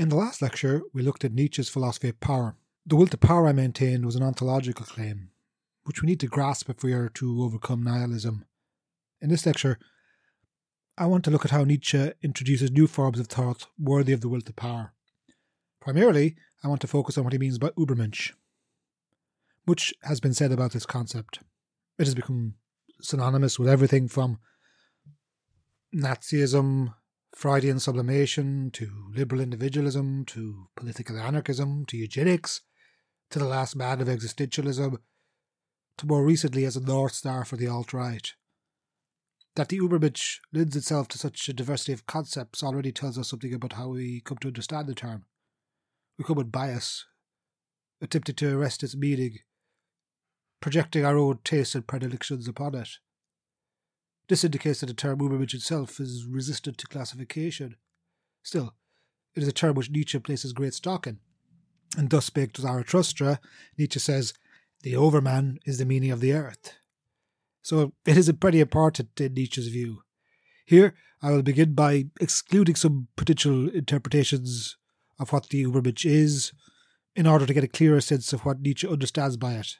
In the last lecture, we looked at Nietzsche's philosophy of power. The will to power, I maintained, was an ontological claim, which we need to grasp if we are to overcome nihilism. In this lecture, I want to look at how Nietzsche introduces new forms of thought worthy of the will to power. Primarily, I want to focus on what he means by Übermensch. Much has been said about this concept. It has become synonymous with everything from Nazism, Freudian sublimation, to liberal individualism, to political anarchism, to eugenics, to the last man of existentialism, to more recently as a North Star for the alt right. That the Übermensch lends itself to such a diversity of concepts already tells us something about how we come to understand the term. We come with bias, attempting to arrest its meaning, projecting our own tastes and predilections upon it. This indicates that the term Übermensch itself is resistant to classification. Still, it is a term which Nietzsche places great stock in. And thus spake Zarathustra, Nietzsche says, the overman is the meaning of the earth. So it is pretty important in Nietzsche's view. Here, I will begin by excluding some potential interpretations of what the Übermensch is, in order to get a clearer sense of what Nietzsche understands by it.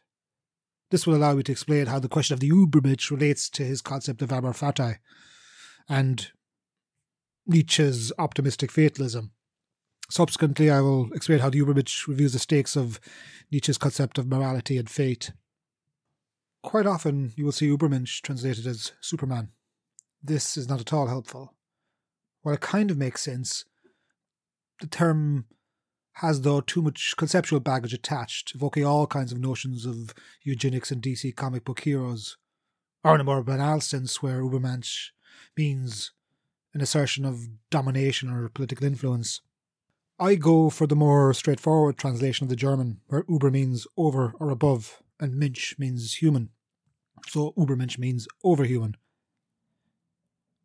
This will allow me to explain how the question of the Übermensch relates to his concept of amor fati and Nietzsche's optimistic fatalism. Subsequently, I will explain how the Übermensch reviews the stakes of Nietzsche's concept of morality and fate. Quite often, you will see Übermensch translated as Superman. This is not at all helpful. While it kind of makes sense, the term has, though, too much conceptual baggage attached, evoking all kinds of notions of eugenics and DC comic book heroes, or in a more banal sense, where Übermensch means an assertion of domination or political influence. I go for the more straightforward translation of the German, where Uber means over or above, and Mensch means human. So Übermensch means overhuman.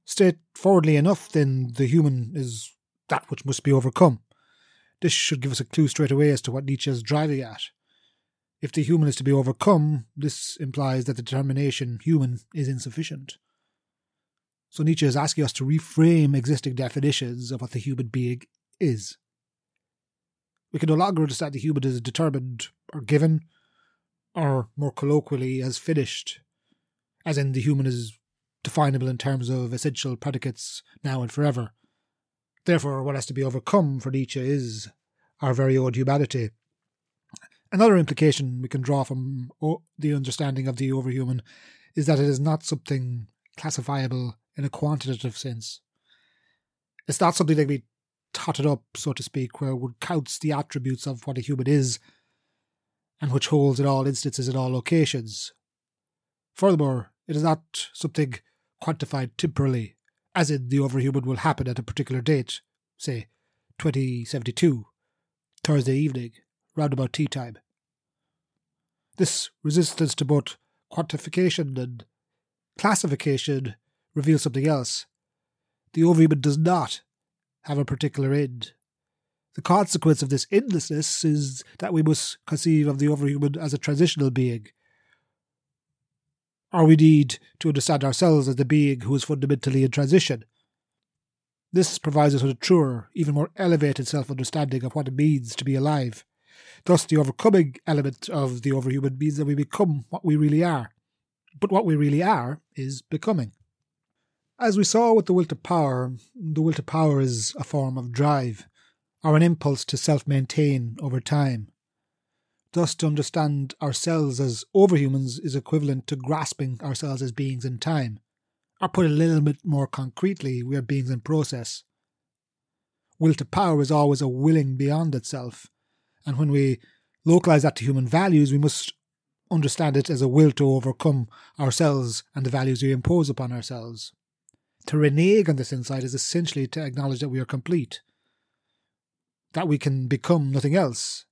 Straightforwardly enough, then, the human is that which must be overcome. This should give us a clue straight away as to what Nietzsche is driving at. If the human is to be overcome, this implies that the determination human is insufficient. So Nietzsche is asking us to reframe existing definitions of what the human being is. We can no longer understand the human as determined or given, or more colloquially, as finished, as in the human is definable in terms of essential predicates now and forever. Therefore, what has to be overcome for Nietzsche is our very own humanity. Another implication we can draw from the understanding of the overhuman is that it is not something classifiable in a quantitative sense. It's not something that can be totted up, so to speak, where one counts the attributes of what a human is and which holds in all instances in all locations. Furthermore, it is not something quantified temporally, as in the overhuman will happen at a particular date, say 2072, Thursday evening, round about tea time. This resistance to both quantification and classification reveals something else. The overhuman does not have a particular end. The consequence of this endlessness is that we must conceive of the overhuman as a transitional being, or we need to understand ourselves as the being who is fundamentally in transition. This provides us with a truer, even more elevated self understanding of what it means to be alive. Thus, the overcoming element of the overhuman means that we become what we really are. But what we really are is becoming. As we saw with the will to power, the will to power is a form of drive, or an impulse to self maintain over time. Thus, to understand ourselves as overhumans is equivalent to grasping ourselves as beings in time. Or put a little bit more concretely, we are beings in process. Will to power is always a willing beyond itself, and when we localize that to human values, we must understand it as a will to overcome ourselves and the values we impose upon ourselves. To renege on this insight is essentially to acknowledge that we are complete, that we can become nothing else,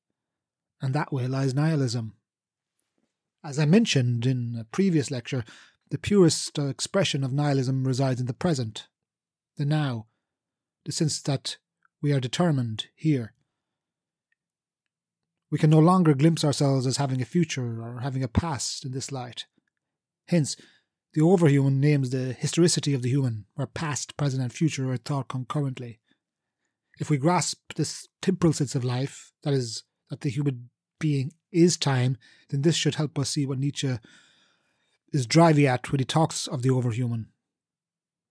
and that way lies nihilism. As I mentioned in a previous lecture, the purest expression of nihilism resides in the present, the now, the sense that we are determined here. We can no longer glimpse ourselves as having a future or having a past in this light. Hence, the overhuman names the historicity of the human, where past, present, and future are thought concurrently. If we grasp this temporal sense of life, that is, that the human being is time, then this should help us see what Nietzsche is driving at when he talks of the overhuman.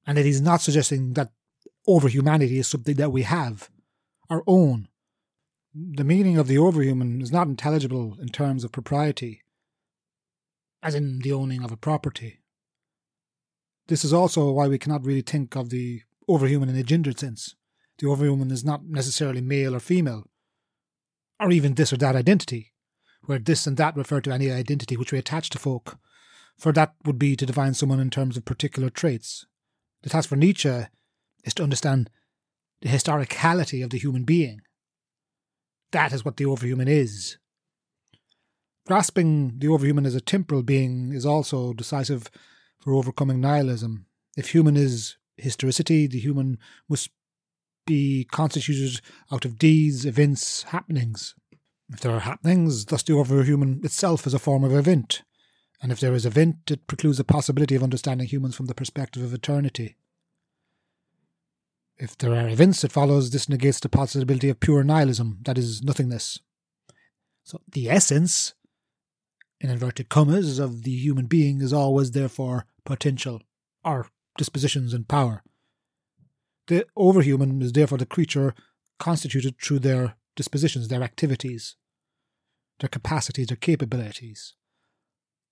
And that he's not suggesting that overhumanity is something that we have, our own. The meaning of the overhuman is not intelligible in terms of propriety, as in the owning of a property. This is also why we cannot really think of the overhuman in a gendered sense. The overhuman is not necessarily male or female, or even this or that identity, where this and that refer to any identity which we attach to folk, for that would be to define someone in terms of particular traits. The task for Nietzsche is to understand the historicality of the human being. That is what the overhuman is. Grasping the overhuman as a temporal being is also decisive for overcoming nihilism. If human is historicity, the human must be constituted out of deeds, events, happenings. If there are happenings, thus the overhuman itself is a form of event. And if there is event, it precludes the possibility of understanding humans from the perspective of eternity. If there are events, it follows this negates the possibility of pure nihilism, that is, nothingness. So the essence, in inverted commas, of the human being is always, therefore, potential, or dispositions and power. The overhuman is therefore the creature constituted through their dispositions, their activities, their capacities, their capabilities.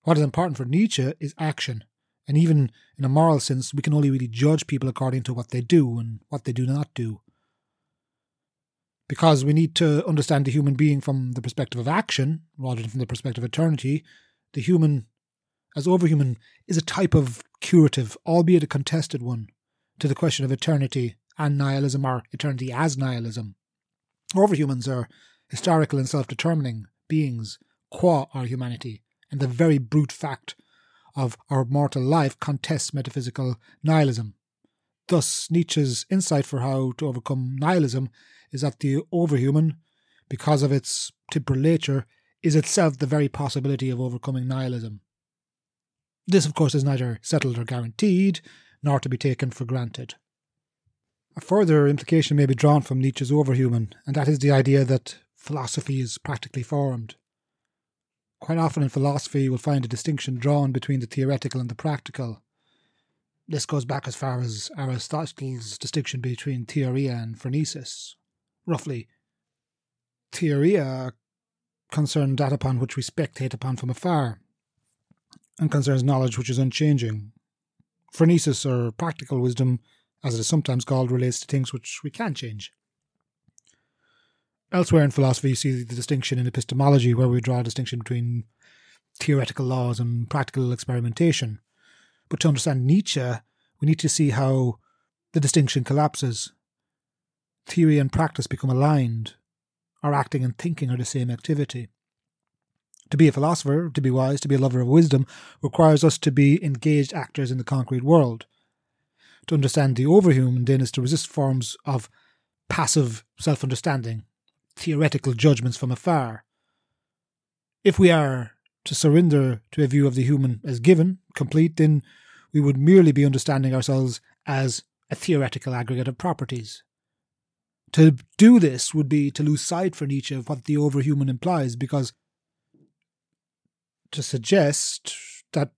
What is important for Nietzsche is action, and even in a moral sense, we can only really judge people according to what they do and what they do not do. Because we need to understand the human being from the perspective of action rather than from the perspective of eternity, the human as overhuman is a type of curative, albeit a contested one, to the question of eternity and nihilism or eternity as nihilism. Overhumans are historical and self determining beings qua our humanity, and the very brute fact of our mortal life contests metaphysical nihilism. Thus, Nietzsche's insight for how to overcome nihilism is that the overhuman, because of its temporal nature, is itself the very possibility of overcoming nihilism. This, of course, is neither settled or guaranteed, nor to be taken for granted. A further implication may be drawn from Nietzsche's overhuman, and that is the idea that philosophy is practically formed. Quite often in philosophy, you will find a distinction drawn between the theoretical and the practical. This goes back as far as Aristotle's distinction between theoria and phronesis. Roughly, theoria concern that upon which we spectate upon from afar, and concerns knowledge which is unchanging. Phronesis, or practical wisdom, as it is sometimes called, relates to things which we can change. Elsewhere in philosophy, you see the distinction in epistemology, where we draw a distinction between theoretical laws and practical experimentation. But to understand Nietzsche, we need to see how the distinction collapses. Theory and practice become aligned. Our acting and thinking are the same activity. To be a philosopher, to be wise, to be a lover of wisdom, requires us to be engaged actors in the concrete world. To understand the overhuman, then, is to resist forms of passive self understanding, theoretical judgments from afar. If we are to surrender to a view of the human as given, complete, then we would merely be understanding ourselves as a theoretical aggregate of properties. To do this would be to lose sight for Nietzsche of what the overhuman implies, because to suggest that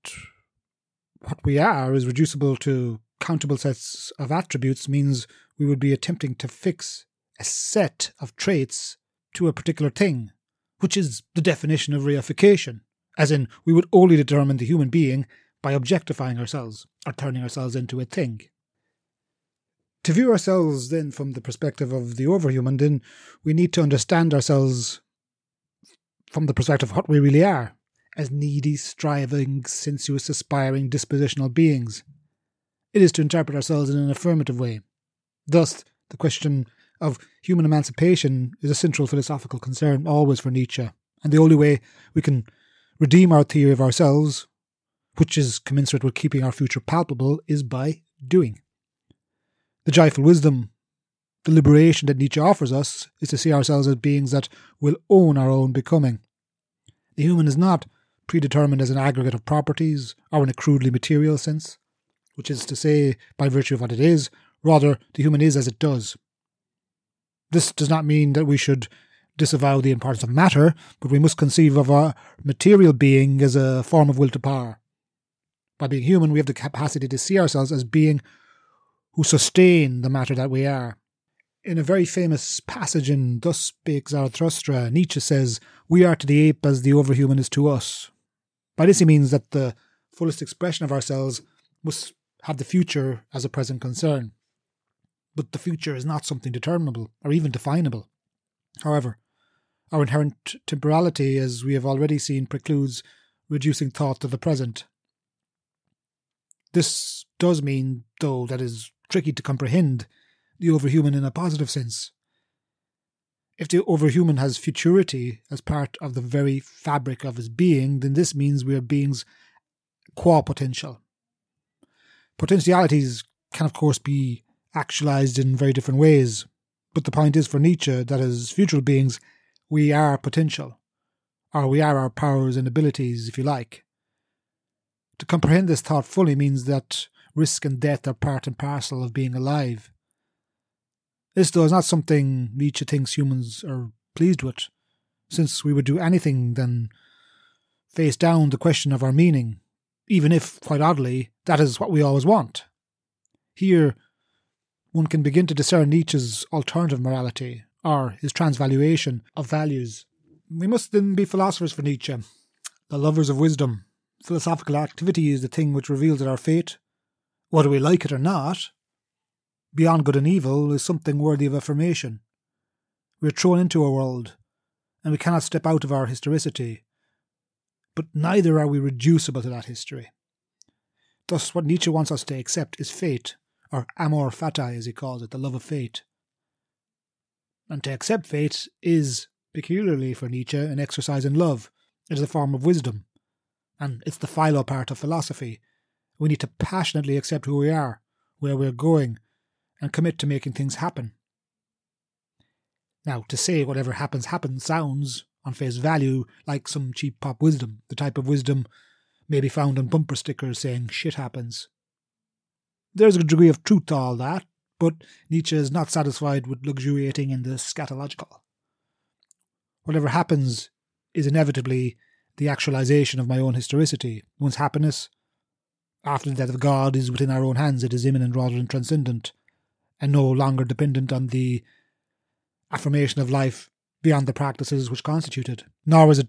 what we are is reducible to countable sets of attributes means we would be attempting to fix a set of traits to a particular thing, which is the definition of reification, as in we would only determine the human being by objectifying ourselves or turning ourselves into a thing. To view ourselves then from the perspective of the overhuman, then we need to understand ourselves from the perspective of what we really are, as needy, striving, sensuous, aspiring, dispositional beings. It is to interpret ourselves in an affirmative way. Thus, the question of human emancipation is a central philosophical concern always for Nietzsche, and the only way we can redeem our theory of ourselves, which is commensurate with keeping our future palpable, is by doing. The joyful wisdom, the liberation that Nietzsche offers us, is to see ourselves as beings that will own our own becoming. The human is not predetermined as an aggregate of properties or in a crudely material sense, which is to say, by virtue of what it is, rather, the human is as it does. This does not mean that we should disavow the importance of matter, but we must conceive of our material being as a form of will to power. By being human, we have the capacity to see ourselves as being who sustain the matter that we are. In a very famous passage in Thus Spake Zarathustra, Nietzsche says, We are to the ape as the overhuman is to us. By this he means that the fullest expression of ourselves must have the future as a present concern. But the future is not something determinable or even definable. However, our inherent temporality, as we have already seen, precludes reducing thought to the present. This does mean, though, that is tricky to comprehend the overhuman in a positive sense. If the overhuman has futurity as part of the very fabric of his being, then this means we are beings qua potential. Potentialities can, of course, be actualized in very different ways, but the point is for Nietzsche that as future beings, we are potential, or we are our powers and abilities, if you like. To comprehend this thought fully means that risk and death are part and parcel of being alive. This, though, is not something Nietzsche thinks humans are pleased with, since we would do anything than face down the question of our meaning, even if, quite oddly, that is what we always want. Here, one can begin to discern Nietzsche's alternative morality, or his transvaluation of values. We must then be philosophers for Nietzsche, the lovers of wisdom. Philosophical activity is the thing which reveals our fate, whether we like it or not, beyond good and evil, is something worthy of affirmation. We are thrown into a world, and we cannot step out of our historicity, but neither are we reducible to that history. Thus, what Nietzsche wants us to accept is fate, or amor fati, as he calls it, the love of fate. And to accept fate is, peculiarly for Nietzsche, an exercise in love. It is a form of wisdom, and it's the philo part of philosophy. We need to passionately accept who we are, where we're going, and commit to making things happen. Now, to say whatever happens, happens sounds, on face value, like some cheap pop wisdom, the type of wisdom may be found on bumper stickers saying shit happens. There's a degree of truth to all that, but Nietzsche is not satisfied with luxuriating in the scatological. Whatever happens is inevitably the actualization of my own historicity. One's happiness, after the death of God, is within our own hands. It is immanent rather than transcendent and no longer dependent on the affirmation of life beyond the practices which constitute it. Nor is it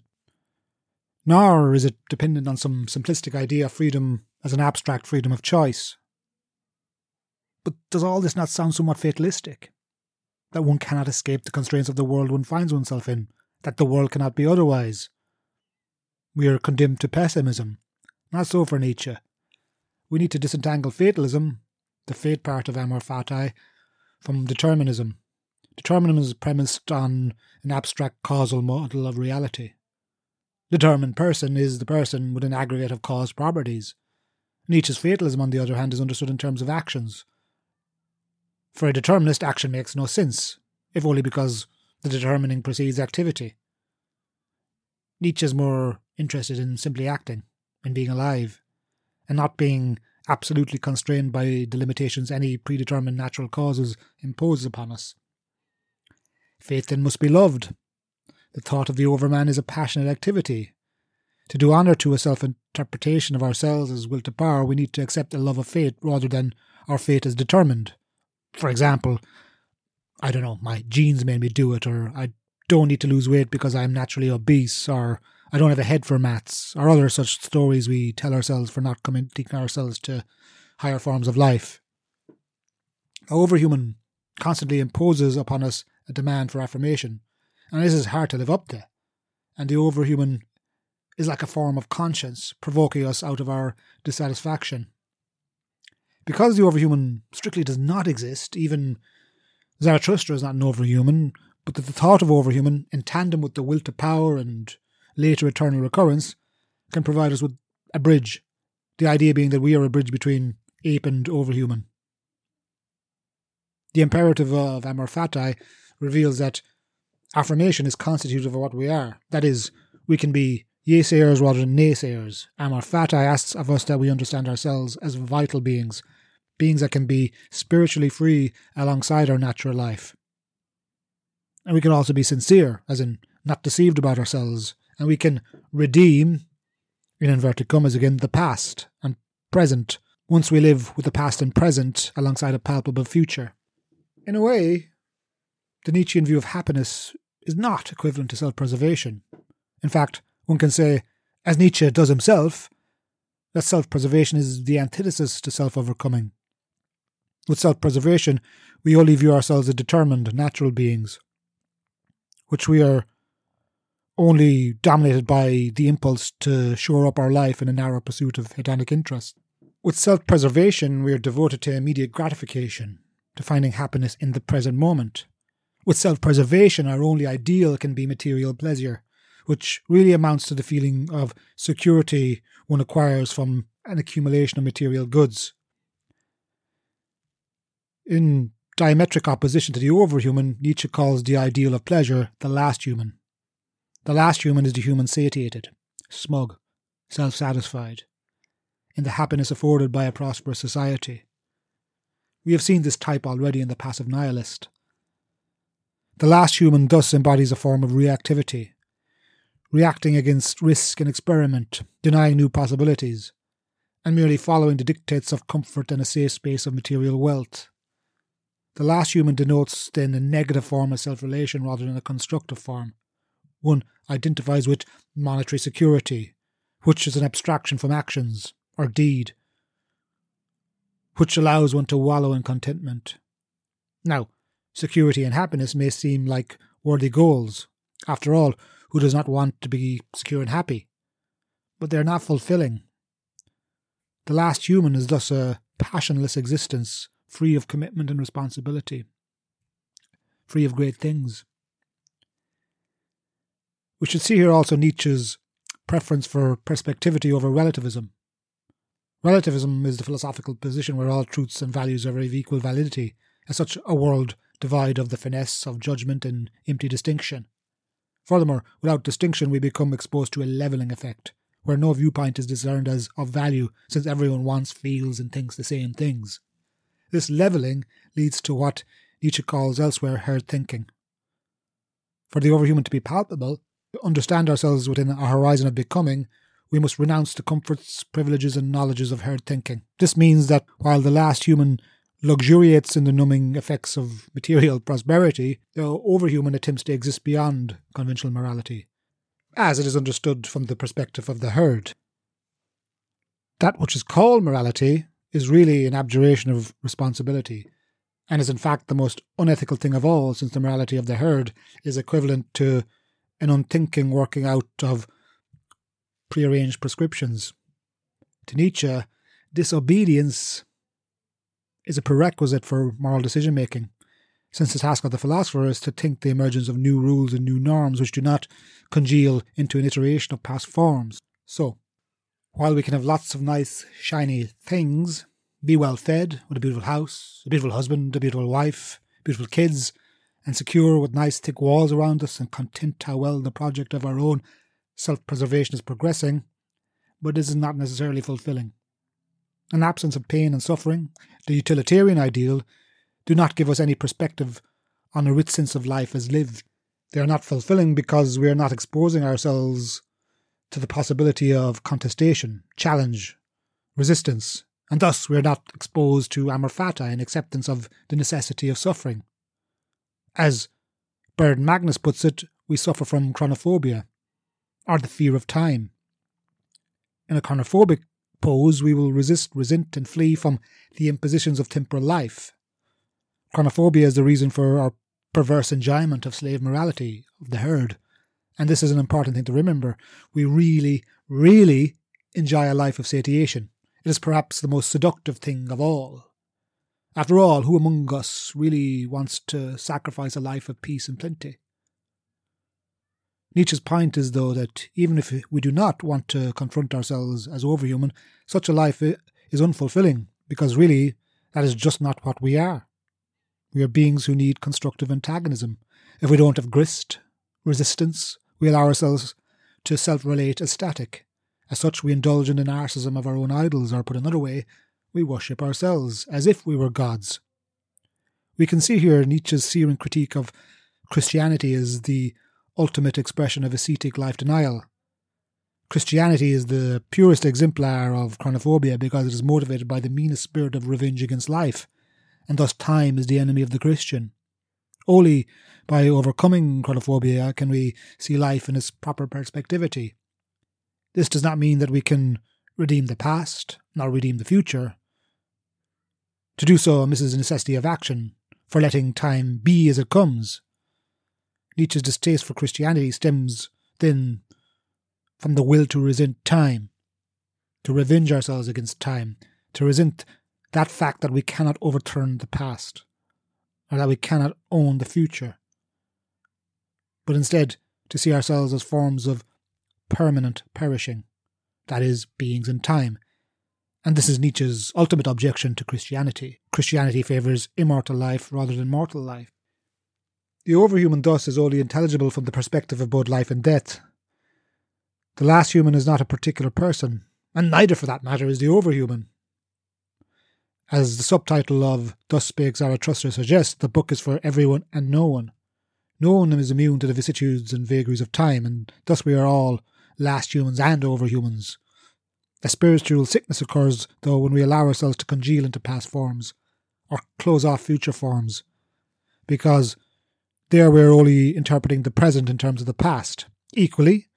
nor is it dependent on some simplistic idea of freedom as an abstract freedom of choice. But does all this not sound somewhat fatalistic? That one cannot escape the constraints of the world one finds oneself in, that the world cannot be otherwise. We are condemned to pessimism. Not so for Nietzsche. We need to disentangle fatalism the fate part of Amor Fati from determinism. Determinism is premised on an abstract causal model of reality. Determined person is the person with an aggregate of caused properties. Nietzsche's fatalism, on the other hand, is understood in terms of actions. For a determinist, action makes no sense, if only because the determining precedes activity. Nietzsche is more interested in simply acting, in being alive, and not being absolutely constrained by the limitations any predetermined natural causes impose upon us. Faith then must be loved. The thought of the overman is a passionate activity. To do honour to a self interpretation of ourselves as will to power, we need to accept the love of fate rather than our fate is determined. For example, I don't know, my genes made me do it, or I don't need to lose weight because I am naturally obese, or I don't have a head for maths, or other such stories we tell ourselves for not committing ourselves to higher forms of life. The overhuman constantly imposes upon us a demand for affirmation, and this is hard to live up to. And the overhuman is like a form of conscience, provoking us out of our dissatisfaction. Because the overhuman strictly does not exist, even Zarathustra is not an overhuman, but that the thought of overhuman, in tandem with the will to power and later eternal recurrence, can provide us with a bridge. The idea being that we are a bridge between ape and overhuman. The imperative of Amor Fati reveals that affirmation is constitutive of what we are. That is, we can be yesayers rather than naysayers. Amor Fati asks of us that we understand ourselves as vital beings, beings that can be spiritually free alongside our natural life. And we can also be sincere, as in not deceived about ourselves. And we can redeem, in inverted commas again, the past and present once we live with the past and present alongside a palpable future. In a way, the Nietzschean view of happiness is not equivalent to self preservation. In fact, one can say, as Nietzsche does himself, that self preservation is the antithesis to self overcoming. With self preservation, we only view ourselves as determined, natural beings, which we are only dominated by the impulse to shore up our life in a narrow pursuit of hedonic interest. With self preservation, we are devoted to immediate gratification, to finding happiness in the present moment. With self preservation, our only ideal can be material pleasure, which really amounts to the feeling of security one acquires from an accumulation of material goods. In diametric opposition to the overhuman, Nietzsche calls the ideal of pleasure the last human. The last human is the human satiated, smug, self satisfied in the happiness afforded by a prosperous society. We have seen this type already in the passive nihilist. The last human thus embodies a form of reactivity, reacting against risk and experiment, denying new possibilities, and merely following the dictates of comfort and a safe space of material wealth. The last human denotes then a negative form of self relation rather than a constructive form. One identifies with monetary security, which is an abstraction from actions, or deed, which allows one to wallow in contentment. Now, security and happiness may seem like worthy goals. After all, who does not want to be secure and happy? But they are not fulfilling. The last human is thus a passionless existence, free of commitment and responsibility, free of great things. We should see here also Nietzsche's preference for perspectivity over relativism. Relativism is the philosophical position where all truths and values are of equal validity, as such a world devoid of the finesse of judgment and empty distinction. Furthermore, without distinction, we become exposed to a levelling effect, where no viewpoint is discerned as of value, since everyone wants, feels, and thinks the same things. This levelling leads to what Nietzsche calls elsewhere herd thinking. For the overhuman to be palpable, to understand ourselves within a horizon of becoming, we must renounce the comforts, privileges, and knowledges of herd thinking. This means that while the last human luxuriates in the numbing effects of material prosperity, the overhuman attempts to exist beyond conventional morality, as it is understood from the perspective of the herd. That which is called morality is really an abjuration of responsibility, and is in fact the most unethical thing of all, since the morality of the herd is equivalent to an unthinking working out of prearranged prescriptions. To Nietzsche, disobedience is a prerequisite for moral decision making, since the task of the philosopher is to think the emergence of new rules and new norms which do not congeal into an iteration of past forms. So, while we can have lots of nice, shiny things, be well fed, with a beautiful house, a beautiful husband, a beautiful wife, beautiful kids, and secure with nice thick walls around us, and content how well the project of our own self preservation is progressing, but this is not necessarily fulfilling. An absence of pain and suffering, the utilitarian ideal, do not give us any perspective on a rich sense of life as lived. They are not fulfilling because we are not exposing ourselves to the possibility of contestation, challenge, resistance, and thus we are not exposed to amor fati and acceptance of the necessity of suffering. As Bernard Magnus puts it, we suffer from chronophobia, or the fear of time. In a chronophobic pose, we will resist, resent, and flee from the impositions of temporal life. Chronophobia is the reason for our perverse enjoyment of slave morality, of the herd. And this is an important thing to remember. We really, really enjoy a life of satiation. It is perhaps the most seductive thing of all. After all, who among us really wants to sacrifice a life of peace and plenty? Nietzsche's point is, though, that even if we do not want to confront ourselves as overhuman, such a life is unfulfilling, because really, that is just not what we are. We are beings who need constructive antagonism. If we don't have grist, resistance, we allow ourselves to self relate as static. As such, we indulge in the narcissism of our own idols, or put another way, we worship ourselves as if we were gods. We can see here Nietzsche's searing critique of Christianity as the ultimate expression of ascetic life denial. Christianity is the purest exemplar of chronophobia because it is motivated by the meanest spirit of revenge against life, and thus time is the enemy of the Christian. Only by overcoming chronophobia can we see life in its proper perspectivity. This does not mean that we can redeem the past, nor redeem the future. To do so misses the necessity of action, for letting time be as it comes. Nietzsche's distaste for Christianity stems, then, from the will to resent time, to revenge ourselves against time, to resent that fact that we cannot overturn the past, or that we cannot own the future, but instead to see ourselves as forms of permanent perishing, that is, beings in time. And this is Nietzsche's ultimate objection to Christianity. Christianity favours immortal life rather than mortal life. The overhuman thus is only intelligible from the perspective of both life and death. The last human is not a particular person, and neither, for that matter, is the overhuman. As the subtitle of Thus Spake Zarathustra suggests, the book is for everyone and no one. No one is immune to the vicissitudes and vagaries of time, and thus we are all last humans and overhumans. A spiritual sickness occurs, though, when we allow ourselves to congeal into past forms, or close off future forms, because there we are only interpreting the present in terms of the past. Equally,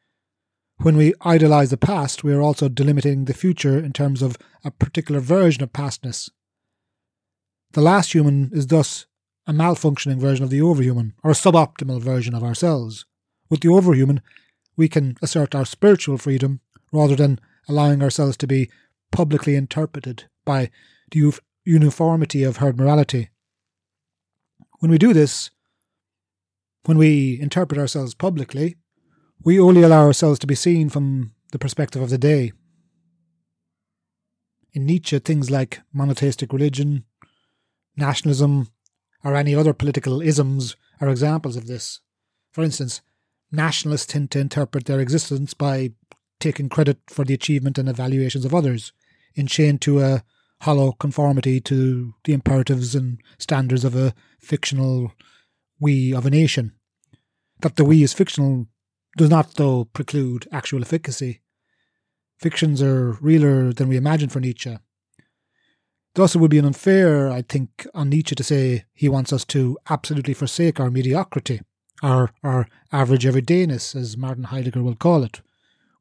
when we idolize the past, we are also delimiting the future in terms of a particular version of pastness. The last human is thus a malfunctioning version of the overhuman, or a suboptimal version of ourselves. With the overhuman, we can assert our spiritual freedom rather than allowing ourselves to be publicly interpreted by the uniformity of herd morality. When we do this, when we interpret ourselves publicly, we only allow ourselves to be seen from the perspective of the day. In Nietzsche, things like monotheistic religion, nationalism, or any other political isms are examples of this. For instance, nationalists tend to interpret their existence by taking credit for the achievement and evaluations of others, enchained to a hollow conformity to the imperatives and standards of a fictional we of a nation. That the we is fictional does not, though, preclude actual efficacy. Fictions are realer than we imagine for Nietzsche. Thus, it would be unfair, I think, on Nietzsche to say he wants us to absolutely forsake our mediocrity, our, our average everydayness, as Martin Heidegger will call it.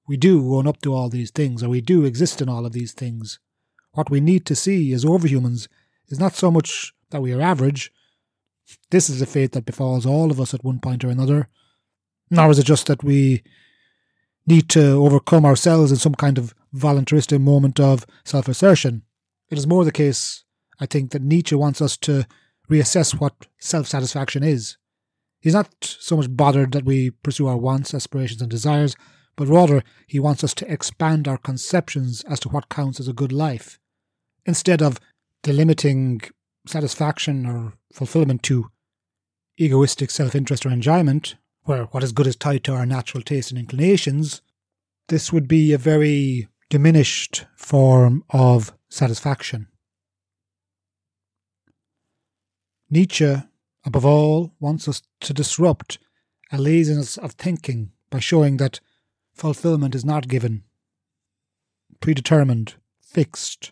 We do own up to all these things, or we do exist in all of these things. What we need to see as overhumans is not so much that we are average. This is a fate that befalls all of us at one point or another, nor is it just that we need to overcome ourselves in some kind of voluntaristic moment of self assertion. It is more the case, I think, that Nietzsche wants us to reassess what self satisfaction is. He's not so much bothered that we pursue our wants, aspirations, and desires, but rather he wants us to expand our conceptions as to what counts as a good life. Instead of delimiting satisfaction or fulfillment to egoistic self interest or enjoyment, where what is good is tied to our natural tastes and inclinations, this would be a very diminished form of satisfaction. Nietzsche, above all, wants us to disrupt a laziness of thinking by showing that fulfillment is not given, predetermined, fixed,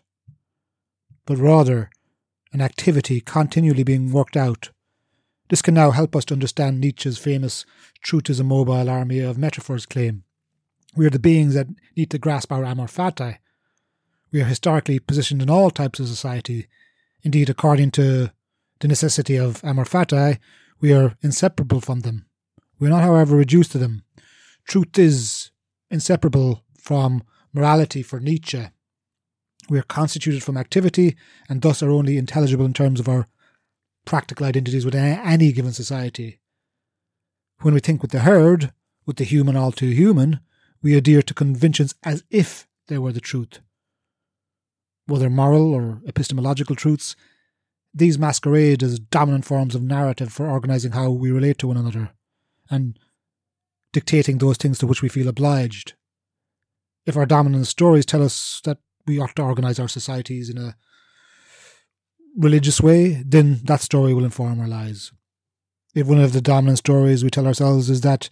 but rather an activity continually being worked out this can now help us to understand Nietzsche's famous truth is a mobile army of metaphors claim. We are the beings that need to grasp our amor fati. We are historically positioned in all types of society. Indeed, according to the necessity of amor fati, we are inseparable from them. We are not, however, reduced to them. Truth is inseparable from morality for Nietzsche. We are constituted from activity and thus are only intelligible in terms of our practical identities within any given society. When we think with the herd, with the human all too human, we adhere to conventions as if they were the truth. Whether moral or epistemological truths, these masquerade as dominant forms of narrative for organizing how we relate to one another, and dictating those things to which we feel obliged. If our dominant stories tell us that we ought to organize our societies in a religious way, then that story will inform our lives. If one of the dominant stories we tell ourselves is that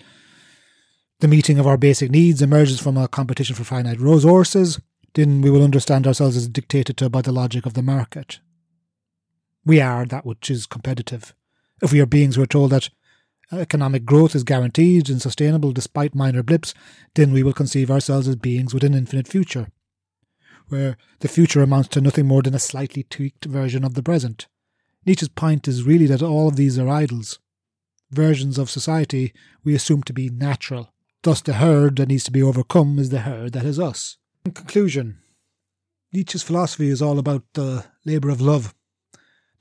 the meeting of our basic needs emerges from a competition for finite resources, then we will understand ourselves as dictated to by the logic of the market. We are that which is competitive. If we are beings who are told that economic growth is guaranteed and sustainable despite minor blips, then we will conceive ourselves as beings with an infinite future, where the future amounts to nothing more than a slightly tweaked version of the present. Nietzsche's point is really that all of these are idols, versions of society we assume to be natural, Thus, the herd that needs to be overcome is the herd that is us. In conclusion, Nietzsche's philosophy is all about the labour of love.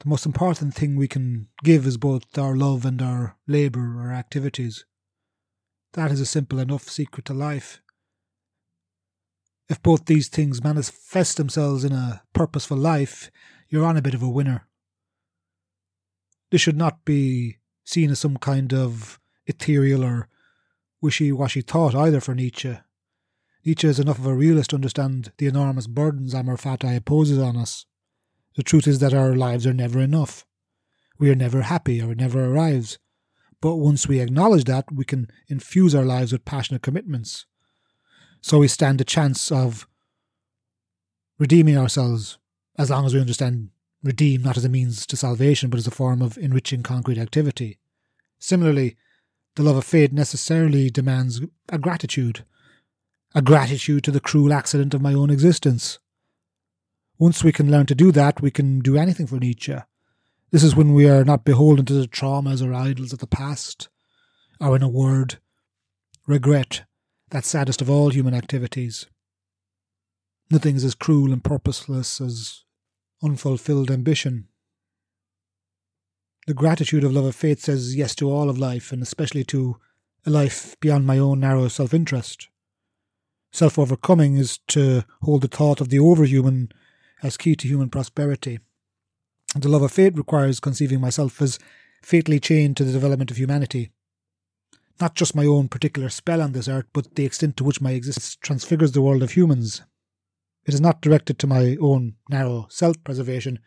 The most important thing we can give is both our love and our labour, our activities. That is a simple enough secret to life. If both these things manifest themselves in a purposeful life, you're on a bit of a winner. This should not be seen as some kind of ethereal or wishy washy thought either for Nietzsche. Nietzsche is enough of a realist to understand the enormous burdens amor fati imposes on us. The truth is that our lives are never enough. We are never happy or it never arrives. But once we acknowledge that, we can infuse our lives with passionate commitments. So we stand a chance of redeeming ourselves, as long as we understand redeem not as a means to salvation, but as a form of enriching concrete activity. Similarly, the love of fate necessarily demands a gratitude, a gratitude to the cruel accident of my own existence. Once we can learn to do that, we can do anything for Nietzsche. This is when we are not beholden to the traumas or idols of the past, or in a word, regret, that saddest of all human activities. Nothing is as cruel and purposeless as unfulfilled ambition. The gratitude of love of fate says yes to all of life, and especially to a life beyond my own narrow self interest. Self overcoming is to hold the thought of the overhuman as key to human prosperity. The love of fate requires conceiving myself as fatally chained to the development of humanity. Not just my own particular spell on this earth, but the extent to which my existence transfigures the world of humans. It is not directed to my own narrow self preservation,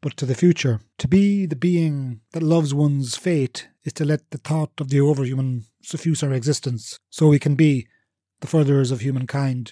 but to the future. To be the being that loves one's fate is to let the thought of the overhuman suffuse our existence, so we can be the furtherers of humankind